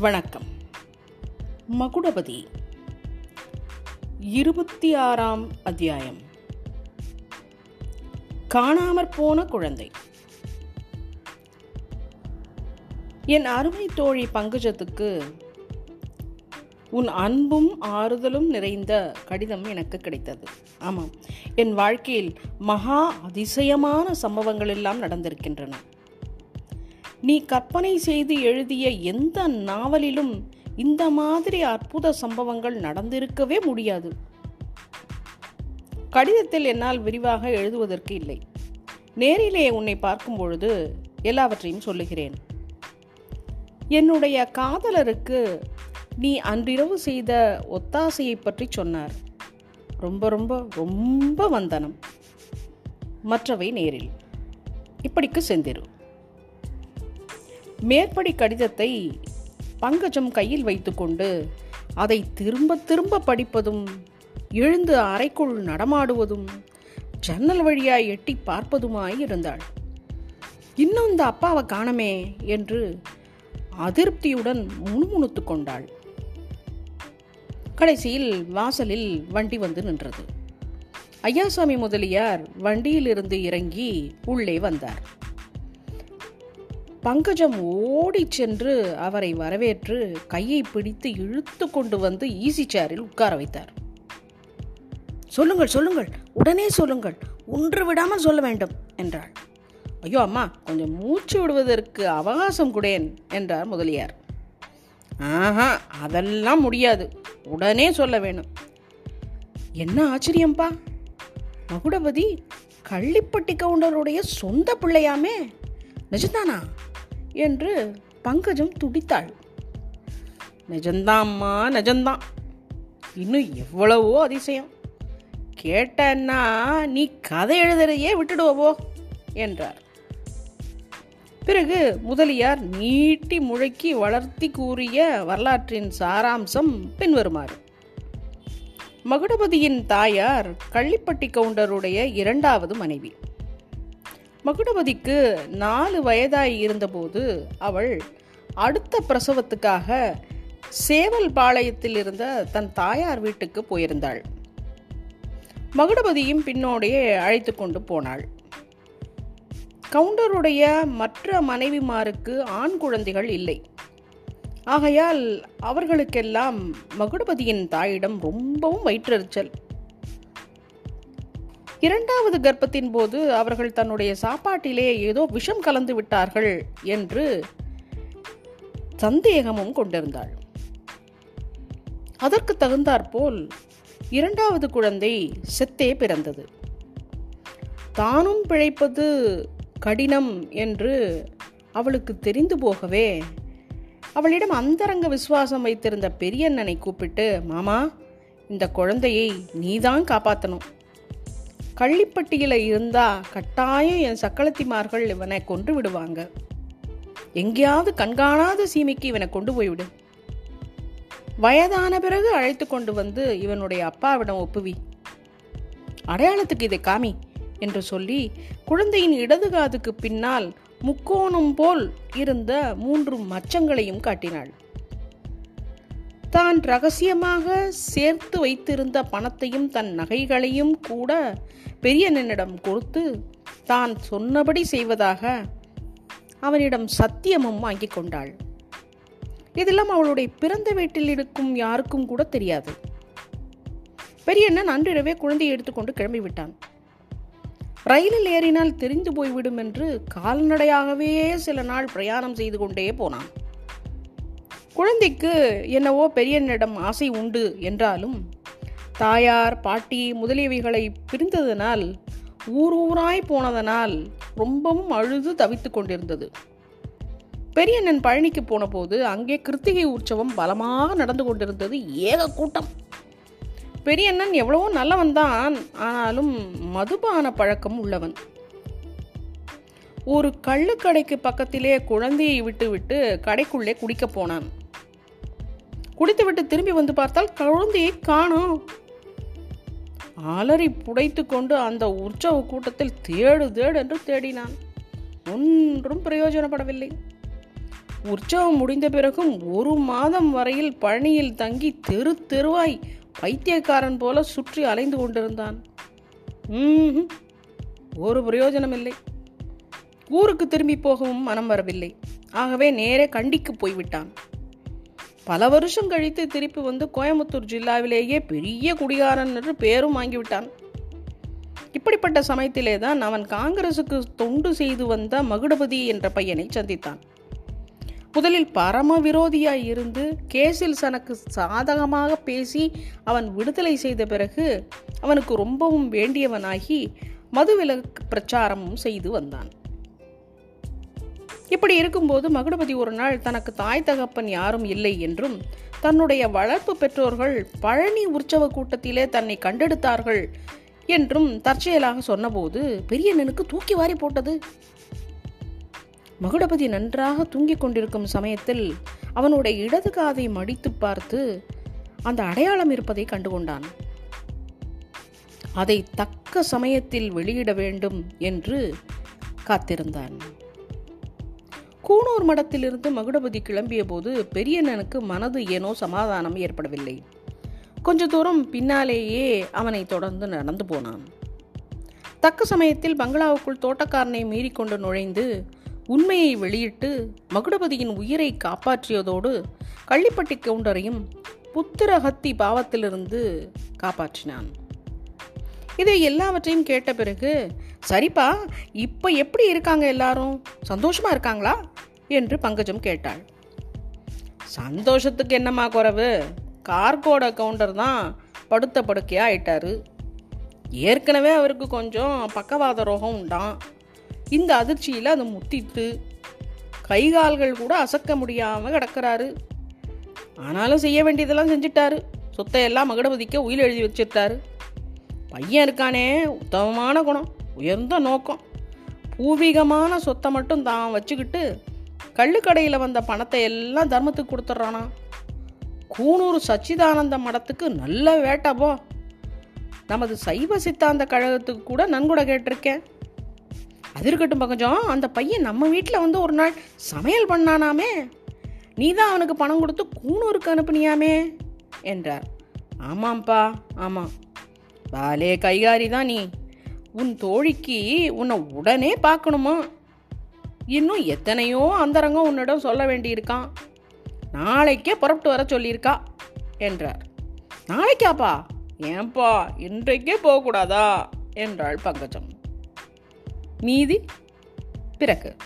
வணக்கம். மகுடபதி இருபத்தி ஆறாம் அத்தியாயம். காணாமற் போன குழந்தை. என் அருமை தோழி பங்குஜத்துக்கு உன் அன்பும் ஆறுதலும் நிறைந்த கடிதம் எனக்கு கிடைத்தது. ஆமாம் என் வாழ்க்கையில் மகா அதிசயமான சம்பவங்கள் எல்லாம் நடந்திருக்கின்றன. நீ கற்பனை செய்து எழுதிய எந்த நாவலிலும் இந்த மாதிரி அற்புத சம்பவங்கள் நடந்திருக்கவே முடியாது. கடிதத்தில் என்னால் விரிவாக எழுதுவதற்கு இல்லை. நேரிலே உன்னை பார்க்கும் பொழுது எல்லாவற்றையும் சொல்லுகிறேன். என்னுடைய காதலருக்கு நீ அன்றிரவு செய்த ஒத்தாசையை பற்றி சொன்னார். ரொம்ப ரொம்ப ரொம்ப வந்தனம். மற்றவை நேரில். இப்படிக்கு செந்திரு மேற்படி கடிதத்தை பங்கஜம் கையில் வைத்துக்கொண்டு அதை திரும்ப திரும்ப படிப்பதும் எழுந்து அறைக்குள் நடமாடுவதும் ஜன்னல் வழியாய் எட்டி பார்ப்பதுமாய் இருந்தாள் இன்னும் இந்த அப்பாவை காணமே என்று அதிருப்தியுடன் முணுமுணுத்து கொண்டாள். கடைசியில் வாசலில் வண்டி வந்து நின்றது. ஐயாசாமி முதலியார் வண்டியிலிருந்து இறங்கி உள்ளே வந்தார். பங்கஜம் ஓடி சென்று அவரை வரவேற்று கையை பிடித்து இழுத்து கொண்டு வந்து ஈசி சேரில் உட்கார வைத்தார். சொல்லுங்கள் சொல்லுங்கள் உடனே சொல்லுங்கள் ஒன்று விடாமல் சொல்ல வேண்டும் என்றாள். ஐயோ அம்மா கொஞ்சம் மூச்சு விடுவதற்கு அவகாசம் கொடேன் என்றார் முதலியார். ஆஹா அதெல்லாம் முடியாது உடனே சொல்ல வேணும். என்ன ஆச்சரியம்பா மகுடபதி கள்ளிப்பட்டி கவுண்டருடைய சொந்த பிள்ளையாமே? நிஜந்தானா? என்று பங்கஜம் துடித்தாள். நிஜந்தாம்மா நிஜந்தான் இன்னும் எவ்வளவோ அதிசயம். கேட்டன்னா நீ கதை எழுதுறையே விட்டுடுவோ என்றார். பிறகு முதலியார் நீட்டி முழக்கி வளர்த்தி கூறிய வரலாற்றின் சாராம்சம் பின்வருமாறு. மகுடபதியின் தாயார் கள்ளிப்பட்டி கவுண்டருடைய இரண்டாவது மனைவி. மகுடபதிக்கு நாலு வயதாய் இருந்தபோது அவள் அடுத்த பிரசவத்துக்காக சேவல் பாளையத்தில் இருந்த தன் தாயார் வீட்டுக்கு போயிருந்தாள். மகுடபதியும் பின்னோடையே அழைத்து கொண்டு போனாள். கவுண்டருடைய மற்ற மனைவிமாருக்கு ஆண் குழந்தைகள் இல்லை. ஆகையால் அவர்களுக்கெல்லாம் மகுடபதியின் தாயிடம் ரொம்பவும் வயிற்றெரிச்சல். இரண்டாவது கர்ப்பத்தின் போது அவர்கள் தன்னுடைய சாப்பாட்டிலே ஏதோ விஷம் கலந்து விட்டார்கள் என்று சந்தேகமும் கொண்டிருந்தாள். அதற்கு தகுந்தாற்போல் இரண்டாவது குழந்தை செத்தே பிறந்தது. தானும் பிழைப்பது கடினம் என்று அவளுக்கு தெரிந்து போகவே அவளிடம் அந்தரங்க விசுவாசம் வைத்திருந்த பெரியண்ணனை கூப்பிட்டு மாமா இந்த குழந்தையை நீதான் காப்பாற்றணும் கள்ளிப்பட்டியில் இருந்தா கட்டாயம் என் சக்களத்திமார்கள் இவனை கொண்டு விடுவாங்க. எங்கேயாவது கண்காணாத சீமைக்கு இவனை கொண்டு போய்விடு வயதான பிறகு அழைத்து கொண்டு வந்து இவனுடைய அப்பாவிடம் ஒப்புவி. அடையாளத்துக்கு இதை காமி என்று சொல்லி குழந்தையின் இடது காதுக்கு பின்னால் முக்கோணம் போல் இருந்த மூன்று மச்சங்களையும் காட்டினாள். தான் ரகசியமாக சேர்த்து வைத்திருந்த பணத்தையும் தன் நகைகளையும் கூட பெரியண்ணனிடம் கொடுத்து தான் சொன்னபடி செய்வதாக அவனிடம் சத்தியமும் வாங்கிக் கொண்டாள். இதெல்லாம் அவளுடைய பிறந்த வீட்டில் இருக்கும் யாருக்கும் கூட தெரியாது. பெரியண்ணன் அன்றிரவே குழந்தையை எடுத்துக்கொண்டு கிளம்பிவிட்டான். ரயிலில் ஏறினால் தெரிந்து போய்விடும் என்று கால்நடையாகவே சில நாள் பிரயாணம் செய்து கொண்டே போனான். குழந்தைக்கு என்னவோ பெரியனிடம் ஆசை உண்டு என்றாலும் தாயார் பாட்டி முதலியவைகளை பிரிந்ததனால் ஊர் ஊராய் போனதனால் ரொம்பவும் அழுது தவித்து கொண்டிருந்தது. பெரியண்ணன் பழனிக்கு போன போது அங்கே கிருத்திகை உற்சவம் பலமாக நடந்து கொண்டிருந்தது. ஏக கூட்டம். பெரியண்ணன் எவ்வளவோ நல்லவன் தான் ஆனாலும் மதுபான பழக்கம் உள்ளவன். ஒரு கள்ளுக்கடைக்கு பக்கத்திலே குழந்தையை விட்டுவிட்டு கடைக்குள்ளே குடிக்க போனான். குடித்துவிட்டு திரும்பி வந்து பார்த்தால் குழந்தையை காணும். அலறி புடைத்து கொண்டு அந்த உற்சவ கூட்டத்தில் தேடு தேடு என்று தேடினான். ஒன்றும் பிரயோஜனப்படவில்லை. உற்சவம் முடிந்த பிறகும் ஒரு மாதம் வரையில் பழனியில் தங்கி தெரு தெருவாய் பைத்தியக்காரன் போல சுற்றி அலைந்து கொண்டிருந்தான். ஒரு பிரயோஜனம் இல்லை ஊருக்கு திரும்பி போகவும் மனம் வரவில்லை. ஆகவே நேரே கண்டிக்கு போய்விட்டான். பல வருஷம் கழித்து திருப்பி வந்து கோயம்புத்தூர் ஜில்லாவிலேயே பெரிய குடிகாரன் என்று பேரும் வாங்கிவிட்டான். இப்படிப்பட்ட சமயத்திலே தான் அவன் காங்கிரசுக்கு தொண்டு செய்து வந்த மகுடபதி என்ற பையனை சந்தித்தான். முதலில் பரம விரோதியாய் இருந்து கேசில் தனக்கு சாதகமாக பேசி அவன் விடுதலை செய்த பிறகு அவனுக்கு ரொம்பவும் வேண்டியவனாகி மதுவிலக்கு பிரச்சாரமும் செய்து வந்தான். இப்படி இருக்கும்போது மகுடபதி ஒரு நாள் தனக்கு தாய் தகப்பன் யாரும் இல்லை என்றும் தன்னுடைய வளர்ப்பு பெற்றோர்கள் பழனி உற்சவ கூட்டத்திலே தன்னை கண்டெடுத்தார்கள் என்றும் தற்செயலாக சொன்னபோது பெரியண்ணனுக்கு தூக்கி வாரி போட்டது. மகுடபதி நன்றாக தூங்கிக் கொண்டிருக்கும் சமயத்தில் அவனுடைய இடது காதை மடித்து பார்த்து அந்த அடையாளம் இருப்பதை கண்டுகொண்டான். அதை தக்க சமயத்தில் வெளியிட வேண்டும் என்று காத்திருந்தான். கூனூர் மடத்திலிருந்து மகுடபதி கிளம்பிய போது பெரியண்ணனுக்கு மனது ஏனோ சமாதானம் ஏற்படவில்லை. கொஞ்ச தூரம் பின்னாலேயே அவனை தொடர்ந்து நடந்து போனான். தக்க சமயத்தில் பங்களாவுக்குள் தோட்டக்காரனை மீறிக்கொண்டு நுழைந்து உண்மையை வெளியிட்டு மகுடபதியின் உயிரை காப்பாற்றியதோடு கள்ளிப்பட்டி கவுண்டரையும் புத்திரஹத்தி பாவத்திலிருந்து காப்பாற்றினான். இதை எல்லாவற்றையும் கேட்ட பிறகு சரிப்பா இப்போ எப்படி இருக்காங்க எல்லாரும்? சந்தோஷமா இருக்காங்களா? என்று பங்கஜம் கேட்டாள். சந்தோஷத்துக்கு என்னம்மா குறவு? கார்கோட கவுண்டர் தான் படுத்த படுக்கையாக ஆயிட்டாரு. ஏற்கனவே அவருக்கு கொஞ்சம் பக்கவாத ரோகம் உண்டாம். இந்த அதிர்ச்சியில் அது முத்திட்டு கை கால்கள் கூட அசக்க முடியாமல் கிடக்கிறாரு. ஆனாலும் செய்ய வேண்டியதெல்லாம் செஞ்சிட்டாரு. சொத்தை எல்லாம் மகுடபதிக்க உயில் எழுதி வச்சிருக்காரு. பையன் இருக்கானே உத்தமமான குணம் உயர்ந்த நோக்கம். பூர்வீகமான சொத்தை மட்டும் தான் வச்சுக்கிட்டு கள்ளுக்கடையில் வந்த பணத்தை எல்லாம் தர்மத்துக்கு கொடுத்துட்றானா? கூனூர் சச்சிதானந்த மடத்துக்கு நல்ல வேட்டை போ. நமது சைவ சித்தாந்த கழகத்துக்கு கூட நன்கூட கேட்டிருக்கேன். அது இருக்கட்டும் பங்கஜம் அந்த பையன் நம்ம வீட்டில் வந்து ஒரு நாள் சமையல் பண்ணானாமே. நீ தான் அவனுக்கு பணம் கொடுத்து கூனூருக்கு அனுப்புனியாமே என்றார். ஆமாம்ப்பா ஆமாம். பாலே கைகாரி தான் நீ. உன் தோழிக்கு உன்னை உடனே பார்க்கணுமா? இன்னும் எத்தனையோ அந்தரங்கம் உன்னிடம் சொல்ல வேண்டியிருக்கான். நாளைக்கே புறப்பட்டு வர சொல்லியிருக்கா என்றார். நாளைக்காப்பா? ஏன்பா இன்றைக்கே போகக்கூடாதா? என்றாள் பங்கஜம். மீதி பிறகு.